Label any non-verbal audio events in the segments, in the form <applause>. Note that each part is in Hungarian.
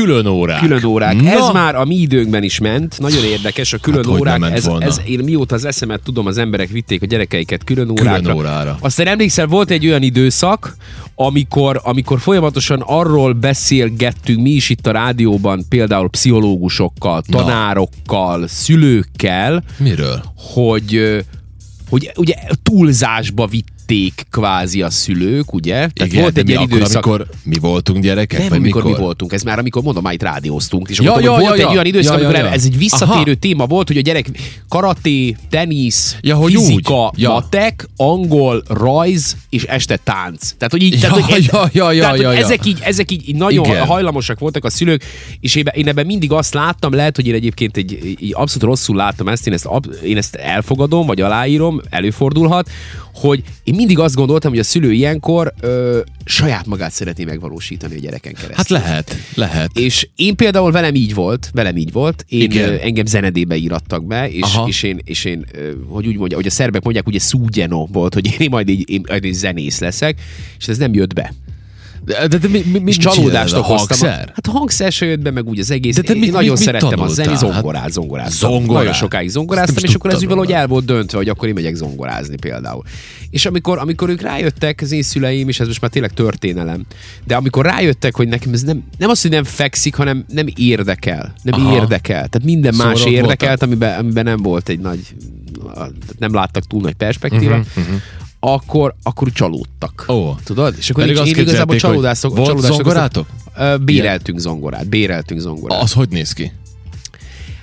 külön órák. Külön órák. Na, Ez már a mi időnkben is ment. Nagyon érdekes, a külön Hát, órák. Ez, volna. ez, én mióta az eszemet tudom, az emberek vitték a gyerekeiket külön órákra. Külön órára. Aztán emlékszel, volt egy olyan időszak, amikor, amikor folyamatosan arról beszélgettünk mi is itt a rádióban, például pszichológusokkal, Na. tanárokkal, szülőkkel, Miről? hogy, hogy ugye túlzásba vitték kvázi a szülők, ugye? Tehát Igen, volt egy ilyen akkor, időszak, amikor mi voltunk gyerekek? nem, vagy amikor, mikor? mi voltunk, ez már amikor mondom, már itt rádióztunk, és Ja, akkor ja, volt ja, egy ja. olyan időszak, Ja, ja, amikor ja. ez egy visszatérő Aha. téma volt, hogy a gyerek karaté, tenisz, Ja, hogy fizika, úgy. Ja. matek, angol, rajz és este tánc. Tehát, hogy így, Ja, tehát, hogy, ja, ja, ja, tehát, hogy ja, ja. ezek így, ezek így, nagyon Igen. hajlamosak voltak a szülők, és én, én ebben mindig azt láttam, lehet, hogy én egyébként egy, egy abszolút rosszul láttam ezt, én ezt, én ezt elfogadom, vagy aláírom, előfordulhat, hogy én mindig azt gondoltam, hogy a szülő ilyenkor ö, saját magát szeretné megvalósítani a gyereken keresztül. Hát lehet, lehet. És én például velem így volt, velem így volt, én Igen. engem zenedébe írattak be, és, Aha. és én, és én hogy úgy mondja, hogy a szerbek mondják, ugye szúgyeno volt, hogy én majd egy, én majd egy zenész leszek, és ez nem jött be. De, de, de mi, mi, mi csalódást? A okoztam. hangszer? Hát a hangszer se jött be, meg úgy az egész. De te én mit- nagyon mit- mit szerettem a tanultál? zeni, Hát- zongoráztam. Zongorát? Nagyon sokáig zongoráztam, és akkor ez úgy valahogy el volt döntve, hogy akkor én megyek zongorázni például. És amikor, amikor ők rájöttek, az én szüleim, és ez most már tényleg történelem, de amikor rájöttek, hogy nekem ez nem, nem az, hogy nem fekszik, hanem nem érdekel. Nem Aha. érdekel. Tehát minden Szóval más érdekelt, amiben, amiben nem volt egy nagy, nem láttak túl nagy perspektíva. Mhm, Akkor, akkor csalódtak. Ó. Tudod? És akkor Pedig én, igazából csalódások, volt zongorátok? Béreltünk zongorát, béreltünk zongorát. Az hogy néz ki?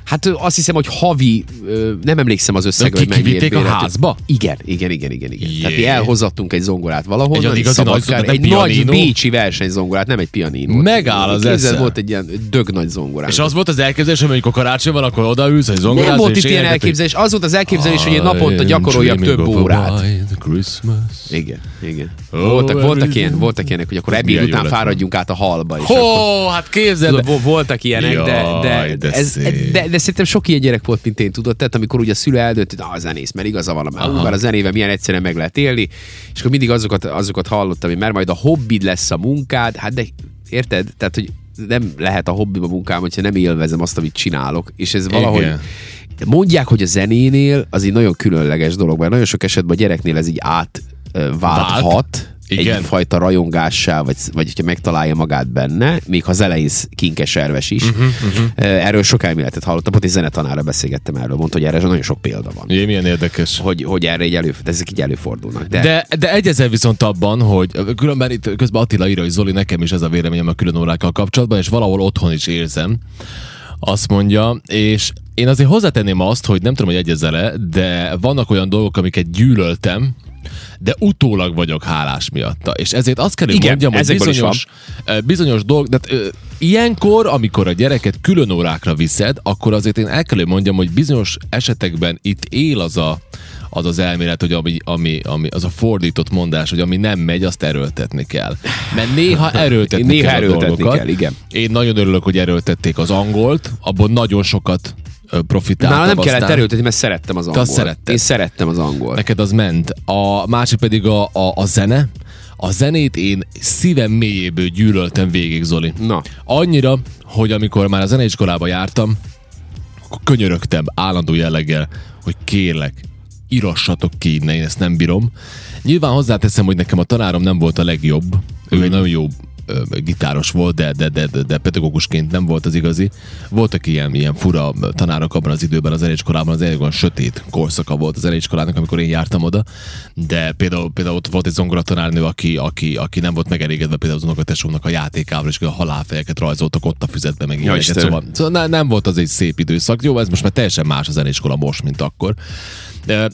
Hát azt hiszem, hogy havi, nem emlékszem az összegre, hogy kivitték a házba? Igen, igen, igen, igen. igen. Jé. Tehát mi elhozattunk egy zongorát valahol, Egy egy, igazi nagy zongorát, egy nagy bécsi versenyzongorát, nem egy pianino. Megáll az esze. volt egy ilyen dög nagy zongorát. És az volt az elképzelés, hogy amikor karácsony van, akkor odaülsz, hogy zongoráz, nem volt itt ilyen elképzelés, az volt az elképzelés, hogy én naponta gyakoroljak több órát. Igen, igen. Oh, voltak, voltak, ilyen, voltak ilyenek, hogy akkor ebéd után fáradjunk át a halba. Hó, hát képzeld, voltak ilyenek, de, de, de. De, szerintem sok ilyen gyerek volt, mint én tudod, tehát amikor ugye a szülő eldönt, hogy "Na, a zenész, mert igaza van, mert a zenével milyen egyszerűen meg lehet élni, és akkor mindig azokat, azokat hallottam, hogy mert majd a hobbid lesz a munkád, hát de érted? Tehát, hogy nem lehet a hobbim a munkám, hogyha nem élvezem azt, amit csinálok, és ez valahogy Igen. Mondják, hogy a zenénél az egy nagyon különleges dolog, mert nagyon sok esetben a gyereknél ez így átválthat Igen. egyfajta rajongássá, vagy, vagy hogyha megtalálja magát benne, még ha az elején kinkeserves is. Uh-huh, uh-huh. Erről sok elméletet hallottam, pont egy zenetanára beszélgettem erről, mondta, hogy erre nagyon sok példa van. Jé, milyen érdekes. Hogy, hogy erre egy elő, ezek így előfordulnak. De, De, de egyezel viszont abban, hogy különben itt közben Attila írja, hogy Zoli, nekem is ez a véleményem a külön órákkal kapcsolatban, és valahol otthon is érzem. Azt mondja, és én azért hozzátenném azt, hogy nem tudom, hogy egyezel-e, de vannak olyan dolgok, amiket gyűlöltem, de utólag vagyok hálás miatta. És ezért azt kell, hogy Igen, mondjam, hogy bizonyos, bizonyos dolgok, de ö, ilyenkor, amikor a gyereket külön órákra viszed, akkor azért én el kell, hogy mondjam, hogy bizonyos esetekben itt él az a, az az elmélet, hogy ami, ami, ami, az a fordított mondás, hogy ami nem megy, azt erőltetni kell. Mert néha <laughs> erőltetni Néha kell erőltetni a dolgokat. kell, igen. Én nagyon örülök, hogy erőltették az angolt, abból nagyon sokat profitáltam. Nálam nem kellett erőltetni, mert szerettem az angolt. szeretted. Én szerettem az angolt. Neked az ment. A másik pedig a, a, a zene. A zenét én szívem mélyéből gyűlöltem végig, Zoli. Na. Annyira, hogy amikor már a zeneiskolába jártam, akkor könyörögtem állandó jelleggel, hogy kérlek, írassatok ki innen, én ezt nem bírom. Nyilván hozzáteszem, hogy nekem a tanárom nem volt a legjobb. Ő egy nagyon jó gitáros volt, de, de, de, de, de pedagógusként nem volt az igazi. Voltak ilyen, ilyen fura tanárok abban az időben az zeneiskolában, az elég sötét korszaka volt az zeneiskolának, amikor én jártam oda, de például, például ott volt egy zongoratanárnő, aki, aki, aki nem volt megelégedve például az unokatesómnak a játékával, és a halálfejeket rajzoltak ott a füzetbe, meg ilyeneket. Szóval, szóval ne, nem volt az egy szép időszak. Jó, ez most már teljesen más a zeneiskola most, mint akkor.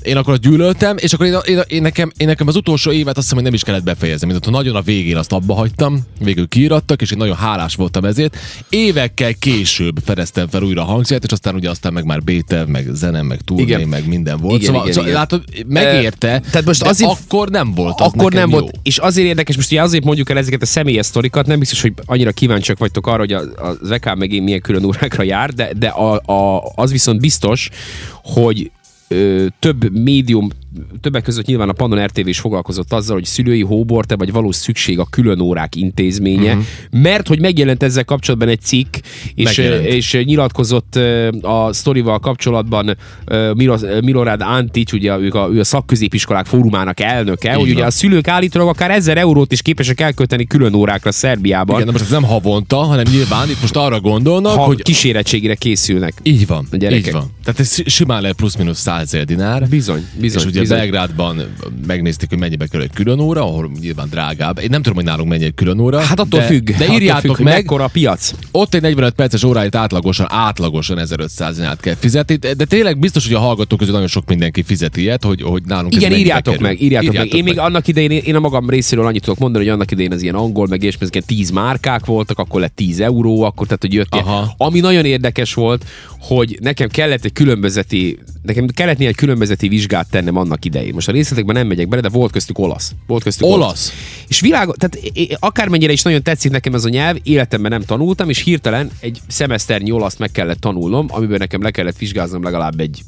Én akkor azt gyűlöltem, és akkor én, én, én, nekem, én nekem az utolsó évet azt hiszem, hogy nem is kellett befejezni, mint nagyon a végén azt abba hagytam, végül kiírattak, és én nagyon hálás voltam ezért. Évekkel később fedeztem fel újra a hangszert, és aztán ugye aztán meg már bétev, meg zenem, meg turné, meg minden volt. Igen, szóval, igen, szóval igen. látod, megérte, Tehát most azért- akkor nem volt az akkor nem jó. volt. És azért érdekes, most ugye azért mondjuk el ezeket a személyes sztorikat, nem biztos, hogy annyira kíváncsiak vagytok arra, hogy a, a VK meg én milyen külön órákra jár, de, de a, a, az viszont biztos, hogy több médium többek között nyilván a Pannon RTV is foglalkozott azzal, hogy szülői hóborte vagy valós szükség a külön órák intézménye, uh-huh. mert hogy megjelent ezzel kapcsolatban egy cikk, és, Megjelent. és nyilatkozott a sztorival kapcsolatban Milorad Antic, ugye ők a, ő a szakközépiskolák fórumának elnöke, hogy van. ugye a szülők állítólag akár 1000 eurót is képesek elkölteni külön órákra Szerbiában, Igen, de most ez nem havonta, hanem nyilván itt most arra gondolnak, ha hogy kísérettségére készülnek. így van, így van. Tehát ez simán lehet plusz-minusz 100 ezer dinár. Bizony, bizony. és ugye bizony. Belgrádban megnézték, hogy mennyibe kerül egy külön óra, ahol nyilván drágább. Én nem tudom, hogy nálunk mennyi egy külön óra. Hát attól de, függ. De írjátok függ, meg, mekkora a piac. ott egy 45 perces óráit átlagosan, átlagosan 1500 dinát kell fizetni, de, tényleg biztos, hogy a hallgatók közül nagyon sok mindenki fizet ilyet, hogy, hogy nálunk Igen, írjátok kerül. meg, írjátok, meg. Én még annak idején, én a magam részéről annyit tudok mondani, hogy annak idején az ilyen angol, meg és ilyen 10 márkák voltak, akkor lett 10 euró, akkor tehát, hogy jött. Aha. Ami nagyon érdekes volt, hogy nekem kellett egy különbözeti, nekem kellett néhány különbözeti vizsgát tennem annak idején. Most a részletekben nem megyek bele, de volt köztük olasz. Volt köztük Olasz? És világos, tehát akármennyire is nagyon tetszik nekem ez a nyelv, életemben nem tanultam, és hirtelen egy szemeszternyi olaszt meg kellett tanulnom, amiből nekem le kellett vizsgáznom legalább egy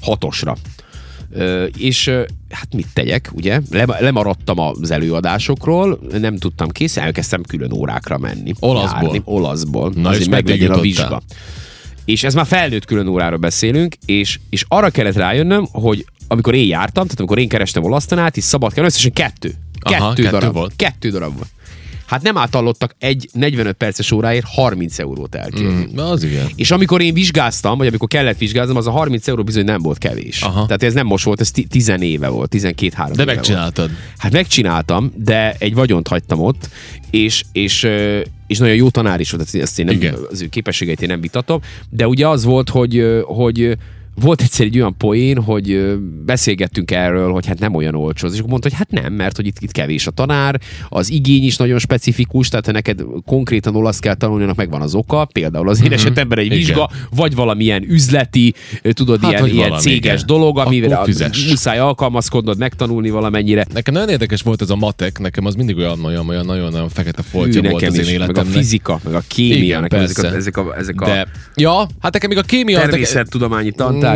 hatosra. Ö, és hát mit tegyek, ugye? Lem- lemaradtam az előadásokról, nem tudtam kész, elkezdtem külön órákra menni. Olaszból? Járni, olaszból. Na, és meglegyen a vizsga. És ez már felnőtt külön óráról beszélünk, és, és arra kellett rájönnöm, hogy amikor én jártam, tehát amikor én kerestem olasztanát, és szabad kell, összesen kettő. Aha, Kettő, kettő darab. volt. Kettő darab volt. Hát nem átallottak egy 45 perces óráért 30 eurót elkérni. Mm, az igen. És amikor én vizsgáztam, vagy amikor kellett vizsgáznom, az a 30 euró bizony nem volt kevés. Aha. Tehát ez nem most volt, ez 10 éve volt, 12-3 De megcsináltad. Volt. Hát megcsináltam, de egy vagyont hagytam ott, és, és, és nagyon jó tanár is volt, ezt én nem, Igen. az ő képességeit én nem vitatom, de ugye az volt, hogy, hogy volt egyszer egy olyan poén, hogy beszélgettünk erről, hogy hát nem olyan olcsó. És akkor mondta, hogy hát nem, mert hogy itt, itt kevés a tanár, az igény is nagyon specifikus, tehát ha neked konkrétan olasz kell tanulni, annak megvan az oka, például az én esetemben egy. Igen. vizsga, vagy valamilyen üzleti, tudod, Hát, ilyen, ilyen valami, céges igen. dolog, amivel Akkor a- fizess. muszáj alkalmazkodnod, megtanulni valamennyire. Nekem nagyon érdekes volt ez a matek, nekem az mindig olyan, olyan, olyan nagyon-nagyon fekete Hű, foltja volt az én is, meg a életemnek. fizika, meg a kémia, Igen, nekem ezek a, ezek a, ezek a De, ja, hát nekem még a kémia... az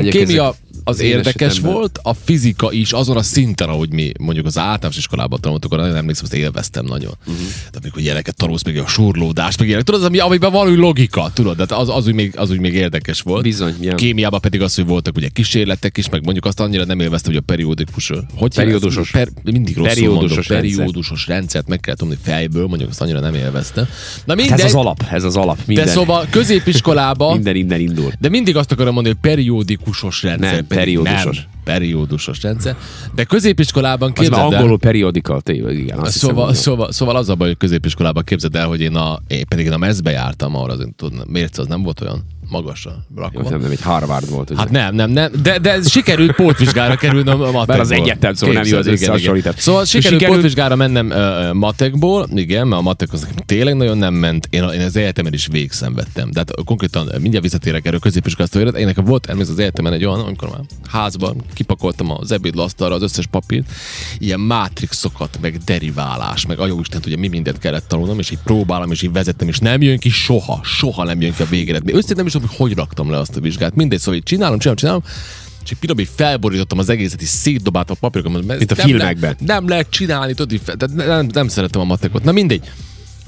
nekem- természettudományi Mm, tantárgyak. Kémia ezek az én érdekes esetemben. volt, a fizika is azon a szinten, ahogy mi mondjuk az általános iskolában tanultuk, arra nagyon emlékszem, azt élveztem nagyon. Uh-huh. De amikor ilyeneket tanulsz, meg a surlódást, meg ilyenek, tudod, az, ami, amiben van úgy logika, tudod, de az, az, úgy még, az úgy még érdekes volt. Bizony, ja. Kémiában pedig az, hogy voltak ugye kísérletek is, meg mondjuk azt annyira nem élveztem, hogy a periódikus, hogy Periódusos. Per, mindig rosszul Periódusos rendszer. periódusos rendszert meg kell tudni fejből, mondjuk azt annyira nem élveztem. Na mindegy, Hát Ez az alap, ez az alap. Minden, de szóval középiskolában <laughs> minden innen indul. de mindig azt akarom mondani, hogy periódikusos rendszer. Nem, periódusos. Nem, periódusos rendszer. De középiskolában Az képzeld el, angolul tényleg, igen. Azt Szóval, szóval, szóval az a baj, hogy középiskolában képzeld el, hogy én, a, én pedig én a mezbe jártam, ahol az, tudom, mérce az nem volt olyan magasra Jó, rakva. nem, nem, egy Harvard volt. ugye? Hát nem, nem, nem, de, de sikerült pótvizsgára kerülnöm a matekból. Mert az egyetem, szóval nem jó az összehasonlítás. Szóval sikerült, Sikerült- pótvizsgára mennem uh, matekból, igen, mert a matek az nekem tényleg nagyon nem ment. Én, én az egyetemen is végszenvedtem. Tehát konkrétan mindjárt visszatérek erről középiskoláztól élet. Én nekem volt elmész az egyetemen egy olyan, amikor már házban kipakoltam az ebédlasztalra az összes papírt, ilyen mátrixokat, meg deriválás, meg a jó Isten tudja, mi mindent kellett tanulnom, és így próbálom, és így vezettem, és nem jön ki soha, soha nem jön ki a végeredmény. Össze nem is tudom, hogy hogy raktam le azt a vizsgát. Mindegy, szóval így csinálom, csinálom, csinálom, és így pirobi felborítottam az egészet, és szétdobáltam a papírokat. Mint a nem filmekben. Le, nem lehet csinálni, tudod, tehát nem, nem szeretem a matekot. Na mindegy.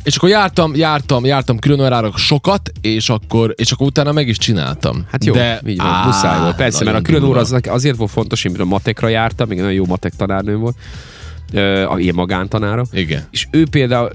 És akkor jártam, jártam, jártam külön órára sokat, és akkor, és akkor utána meg is csináltam. Hát jó, De, így van, á, muszáj volt. Persze, mert a külön óra az azért volt fontos, én például matekra jártam, még nagyon jó matek tanárnőm volt, a ilyen magántanára. Igen. És ő például,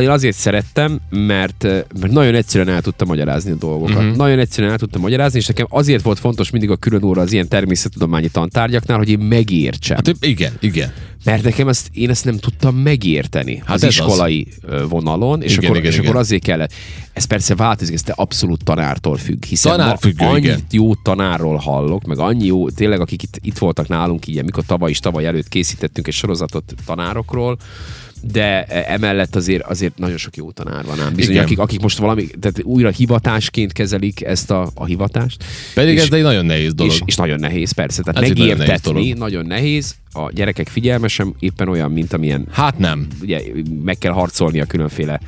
én azért szerettem, mert, mert nagyon egyszerűen el tudta magyarázni a dolgokat. Uh-huh. Nagyon egyszerűen el tudta magyarázni, és nekem azért volt fontos mindig a külön óra az ilyen természettudományi tantárgyaknál, hogy én megértsem. Hát, igen, igen. Mert nekem ezt, én ezt nem tudtam megérteni hát az iskolai az. vonalon, és, Igen, akkor, igen, és igen. akkor azért kellett. Ez persze változik, ez te abszolút tanártól függ, hiszen Tanárfüggő, ma annyit igen. jó tanárról hallok, meg annyi jó, tényleg akik itt, itt voltak nálunk, így, mikor tavaly is tavaly előtt készítettünk egy sorozatot tanárokról, de emellett azért, azért nagyon sok jó tanár van ám. Bizony, Igen. akik, akik most valami, tehát újra hivatásként kezelik ezt a, a hivatást. Pedig és, ez egy nagyon nehéz dolog. és, és nagyon nehéz, persze. Tehát Ez egy nagyon nehéz megértetni dolog. nagyon nehéz. A gyerekek figyelmesen éppen olyan, mint amilyen Hát nem. ugye meg kell harcolni a különféle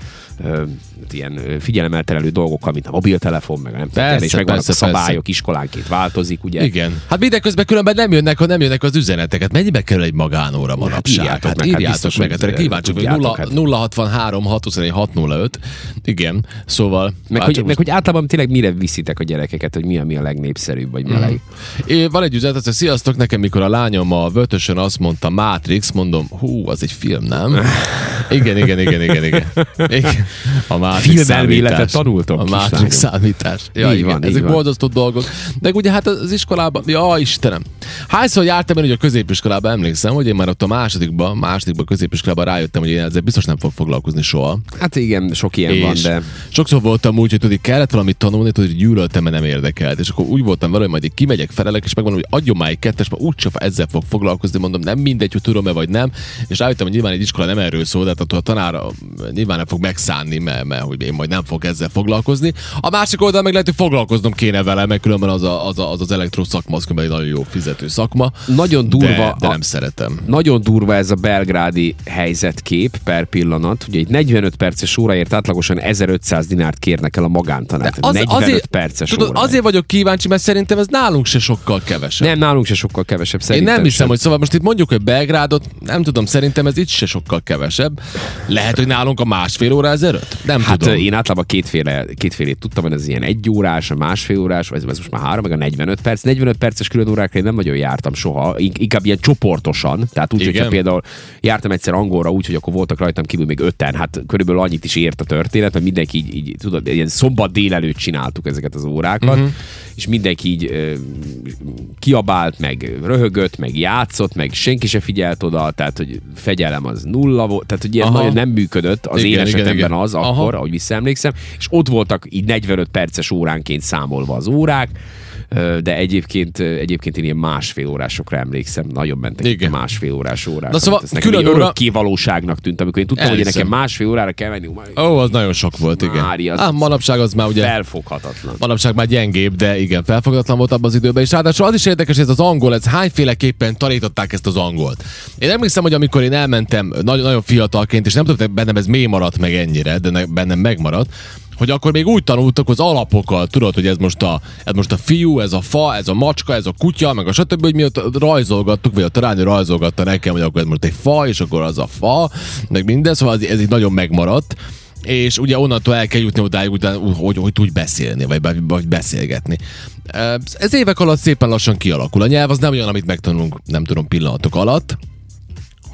ö, ilyen ö, figyelemelterelő dolgokkal, mint a mobiltelefon, meg nem tudom, Persze, és megvannak persze, a szabályok, iskolánként változik, ugye? Igen. Hát mindeközben különben nem jönnek, ha nem jönnek az üzeneteket. Mennyibe kerül egy magánóra manapság? írjátok Hát meg, hát írjátok meg. Hát, kíváncsi vagyok. tudjátok, 0, hát. 063 621 605. Igen. Szóval... Meg, hát hogy, csak meg most- hogy általában tényleg mire viszitek a gyerekeket, hogy mi a, mi a legnépszerűbb, vagy mi a leg... É, van egy üzenet, hogy sziasztok, nekem mikor a lányom a vötösön azt mondta Matrix, mondom, hú, az egy film, nem? Igen, igen, igen, igen, igen. igen. A Matrix Filmelméletet számítás. tanultok, A. Matrix számítás. Ja, Így igen, van, ezek borzasztó dolgok. De ugye hát az iskolában, ja Istenem. Hányszor jártam én ugye a középiskolában, emlékszem, hogy én már ott a másodikban, másodikban középiskolában rájöttem, hogy én ezzel biztos nem fog foglalkozni soha. Hát igen, sok ilyen van, És de... sokszor voltam úgy, hogy tudod, kellett valamit tanulni, tudod, hogy gyűlöltem, mert nem érdekelt. És akkor úgy voltam vele, hogy majd így kimegyek, felelek, és megmondom, hogy adjon már egy kettes, mert úgyse ezzel fog foglalkozni, mondom, nem mindegy, hogy tudom-e vagy nem. És rájöttem, hogy nyilván egy iskola nem erről szól, de hát attól a tanár nyilván nem fog megszánni, mert, mert, hogy én majd nem fog ezzel foglalkozni. A másik oldal meg lehet, hogy foglalkoznom kéne vele, mert különben az a, az, a, az, az szakma, egy nagyon jó fizető szakma. Nagyon durva, de, de a- nem szeretem. Nagyon durva ez a belgrádi helyzetkép per pillanat. Ugye egy 45 perces óráért átlagosan 1500 dinárt kérnek el a magántanár. Tehát 45 perces tudod, óráért. azért vagyok kíváncsi, mert szerintem ez nálunk se sokkal kevesebb. Nem, nálunk se sokkal kevesebb. Én Szerintem nem hiszem, sem. hogy szóval most itt mondjuk, hogy Belgrádot, nem tudom, szerintem ez itt se sokkal kevesebb. Lehet, hogy nálunk a másfél óra ezelőtt? Nem Hát tudom. én általában kétféle, kétfélét tudtam, hogy ez ilyen egy órás, a másfél órás, vagy ez most már három, meg a 45 perc. 45 perces külön órákra én nem nagyon jártam soha, In- inkább ilyen csoportosan. Tehát úgy, Igen. hogyha például jártam egyszer angolra úgy, hogy akkor voltak rajtam kívül még öten, hát körülbelül annyit is ért a történet, mert mindenki így, így tudod, ilyen szombat délelőtt csináltuk ezeket az órákat, uh-huh. és mindenki így ö, kiabált, meg röhögött, meg játszott, meg senki se figyelt oda, tehát hogy fegyelem az nulla volt, tehát hogy ilyen nagyon nem működött az Igen, én igen, esetemben igen. az Aha. akkor, ahogy visszaemlékszem, és ott voltak így 45 perces óránként számolva az órák, de egyébként, egyébként én ilyen másfél órásokra emlékszem, nagyon mentek Igen. másfél órás órák. Na szóval ez külön óra- valóságnak tűnt, amikor én tudtam, hogy Elhiszem. nekem másfél órára kell menni, Ó, az nagyon sok volt, igen. Mária, az- Á, manapság az már ugye... felfoghatatlan. Manapság már gyengébb, de igen, felfogadatlan volt abban az időben, és ráadásul az is érdekes, hogy ez az angol, ez hányféleképpen tanították ezt az angolt. Én emlékszem, hogy amikor én elmentem nagyon, nagyon fiatalként, és nem tudom, hogy bennem ez mély maradt meg ennyire, de ne, bennem megmaradt, hogy akkor még úgy tanultak az alapokat, tudod, hogy ez most, a, ez most a fiú, ez a fa, ez a macska, ez a kutya, meg a stb., hogy mi ott rajzolgattuk, vagy a talán rajzolgatta nekem, hogy akkor ez most egy fa, és akkor az a fa, meg minden, szóval ez, ez így nagyon megmaradt és ugye onnantól el kell jutni odáig, utána, hogy, hogy tudj beszélni, vagy, vagy beszélgetni. Ez évek alatt szépen lassan kialakul. A nyelv az nem olyan, amit megtanulunk, nem tudom, pillanatok alatt.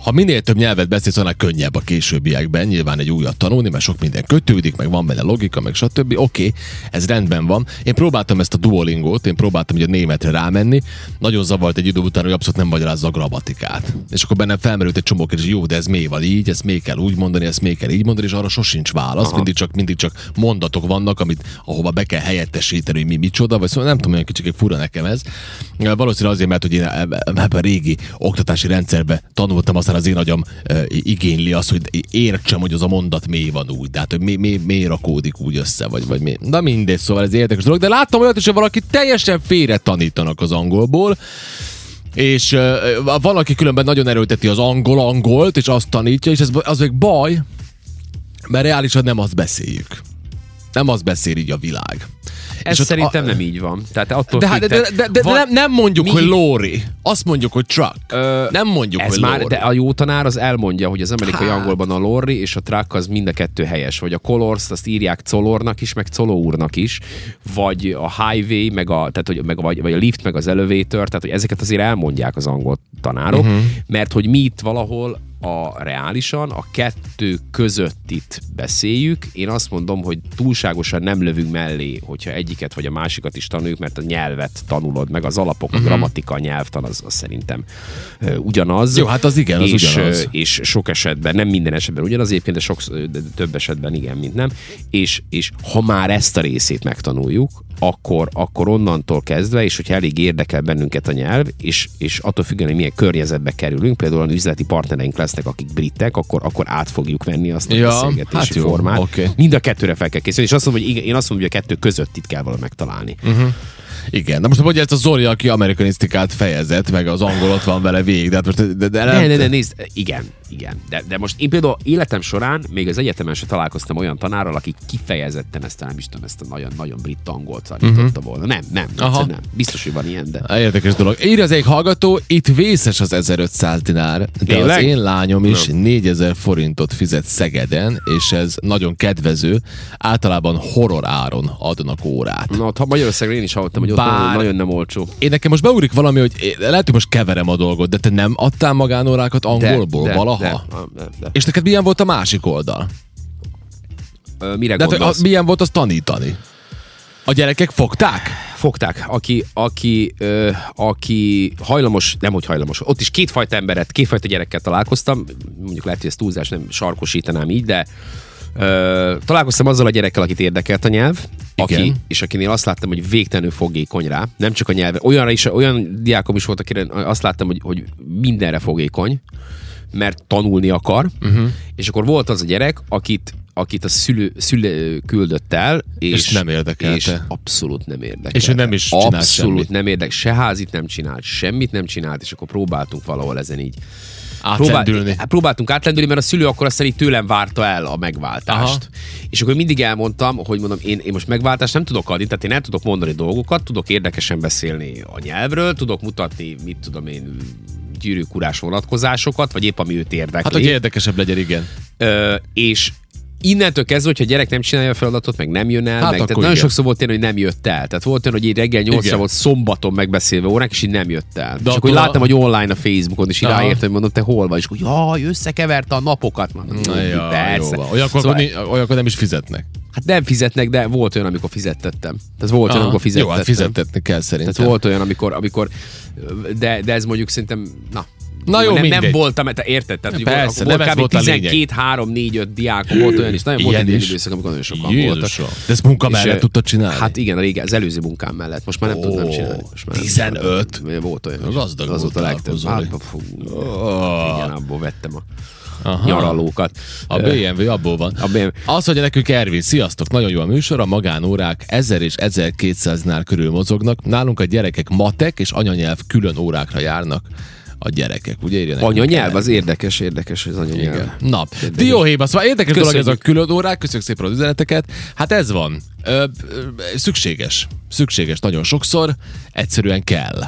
Ha minél több nyelvet beszélsz, annál könnyebb a későbbiekben nyilván egy újat tanulni, mert sok minden kötődik, meg van benne logika, meg stb. Oké, okay, ez rendben van. Én próbáltam ezt a duolingót, én próbáltam ugye a németre rámenni. Nagyon zavart egy idő után, hogy abszolút nem magyarázza a grammatikát. És akkor bennem felmerült egy csomó kérdés, jó, de ez még van így, ezt még kell úgy mondani, ezt még kell így mondani, és arra sosincs válasz. Aha. Mindig csak, mindig csak mondatok vannak, amit, ahova be kell helyettesíteni, hogy mi micsoda, vagy szóval nem tudom, olyan kicsit fura nekem ez. Valószínűleg azért, mert hogy én ebben a régi oktatási rendszerben tanultam, aztán az én agyam e, igényli azt, hogy értsem, hogy az a mondat mi van úgy, tehát hogy mi, mi, mi rakódik úgy össze, vagy, vagy mi. Na mindegy, szóval ez érdekes dolog, de láttam olyat is, hogy valaki teljesen félre tanítanak az angolból, és uh, van, aki különben nagyon erőlteti az angol-angolt, és azt tanítja, és ez, az még baj, mert reálisan nem azt beszéljük. Nem azt beszél így a világ. Ez És szerintem a- nem így van. Tehát attól de, hát- de, de, de, de van- nem, nem mondjuk, mi- hogy lóri. Azt mondjuk, hogy truck. Ö, nem mondjuk, Ez hogy már, lóri. de a jó tanár az elmondja, hogy az amerikai Hát. angolban a lorry és a truck az mind a kettő helyes, vagy a colors azt írják colornak is, meg colóúrnak is, vagy a highway, meg a, tehát, hogy, meg, vagy, vagy a lift, meg az elevator, tehát hogy ezeket azért elmondják az angol tanárok, uh-huh. mert hogy mi itt valahol a reálisan a kettő között itt beszéljük. Én azt mondom, hogy túlságosan nem lövünk mellé, hogyha egyiket vagy a másikat is tanuljuk, mert a nyelvet tanulod, meg az alapok, Mhm. a grammatika, a nyelvtan az, az szerintem ö, ugyanaz. Jó, hát az igen, az és, ugyanaz. És sok esetben, nem minden esetben ugyanaz egyébként, de, sok, de több esetben igen, mint nem. És, és ha már ezt a részét megtanuljuk, akkor, akkor onnantól kezdve, és hogyha elég érdekel bennünket a nyelv, és, és attól függően, hogy milyen környezetbe kerülünk, például üzleti partnereink lesznek, akik britek, akkor, akkor át fogjuk venni azt a Ja, beszélgetési hát jó, formát. oké. Mind a kettőre fel kell készülni, és azt mondom, hogy igen, én azt mondom, hogy a kettő között itt kell valahogy megtalálni. Mhm. Igen, de most hogy ezt a Zoli, aki amerikanisztikát fejezett, meg az angol ott van vele végig, de hát most de, de, Ne, ne, ne, nézd, igen, igen. De, de most én például életem során még az egyetemen sem találkoztam olyan tanárral, aki kifejezetten ezt nem is tudom, ezt a nagyon-nagyon brit angolt tanította volna. Nem, nem, Aha. Nem. Biztos, hogy van ilyen, de... Érdekes dolog. Írja az egyik hallgató, itt vészes az 1500 dinár, de Tényleg? az én lányom is 4000 forintot fizet Szegeden, és ez nagyon kedvező. Általában horror áron adnak órát. Na, ha Magyarországon én is hallottam, hogy ott Bár- nagyon, nagyon nem olcsó. Én nekem most beugrik valami, hogy lehet, hogy most keverem a dolgot, de te nem adtál magánórákat angolból valaha? De, de, de. És neked milyen volt a másik oldal? Ö, Mire De hát, gondolsz? a, milyen volt az tanítani? A gyerekek fogták? fogták, aki, aki, ö, aki hajlamos, nem hogy hajlamos, ott is kétfajta emberet, kétfajta gyerekkel találkoztam, mondjuk lehet, hogy ez túlzás, nem sarkosítanám így, de ö, találkoztam azzal a gyerekkel, akit érdekelt a nyelv, aki, Igen. és akinél azt láttam, hogy végtelenül fogékony rá, nem csak a nyelve, olyanra is, olyan diákom is volt, akire azt láttam, hogy, hogy mindenre fogékony, mert tanulni akar, uh-huh. és akkor volt az a gyerek, akit akit a szülő, szülő küldött el, és, És nem érdekelte. És abszolút nem érdekelte. És ő nem is csinált Abszolút semmit. nem érdek, se házit nem csinált, semmit nem csinált, és akkor próbáltunk valahol ezen így Átlendülni. hát próbáltunk átlendülni, mert a szülő akkor aztán így tőlem várta el a megváltást. Aha. És akkor mindig elmondtam, hogy mondom, én, én most megváltást nem tudok adni, tehát én nem tudok mondani dolgokat, tudok érdekesen beszélni a nyelvről, tudok mutatni, mit tudom én, gyűrűkurás vonatkozásokat, vagy épp ami őt érdekli. Hát, hogy érdekesebb legyen, igen. Ö, és innentől kezdve, hogyha a gyerek nem csinálja a feladatot, meg nem jön el, Hát meg, tehát nagyon igen. sokszor volt olyan, hogy nem jött el. Tehát volt olyan, hogy így reggel 8 Igen. volt szombaton megbeszélve órák, és így nem jött el. De és akkor a- láttam, hogy online a Facebookon, és így ráértem, hogy mondom, te hol vagy? És akkor, jaj, összekeverte a napokat. Mondom, Na, ja, persze. Olyankor, Szóval- olyankor nem is fizetnek. Hát nem fizetnek, de volt olyan, amikor fizettettem. Tehát volt olyan, Aha. amikor fizettettem. Jó, hát fizetetni kell szerintem. Tehát volt olyan, amikor, amikor de, de ez mondjuk szerintem, na, Na jó, nem, nem voltam, te érted? Tehát, hogy Persze, volt, nem ez volt a lényeg. 12, 3, 4, 5 diákom volt olyan is. Nagyon volt egy időszak, amikor nagyon sokan voltak. Jézusom. De ezt munka És, mellett tudtad csinálni? Hát igen, régen, az előző munkám mellett. Most már nem Ó, tudnám csinálni. Most már nem 15? tudom. Volt olyan. Gazdag Az volt a legtöbb. Hát, fú, Oh. igen, abból vettem a Aha. nyaralókat. A BMW abból van. A BMW. Azt mondja nekünk Ervin, sziasztok, nagyon jó a műsor, a magánórák 1000 és 1200-nál körül mozognak. Nálunk a gyerekek matek és anyanyelv külön órákra járnak a gyerekek, ugye írja Anyanyelv, az érdekes, érdekes, az anyanyelv. Igen. Na, dióhéjba, szóval érdekes Köszönjük. dolog ez a külön órák, köszönjük szépen az üzeneteket. Hát ez van. Ö, ö, szükséges. Szükséges nagyon sokszor, egyszerűen kell.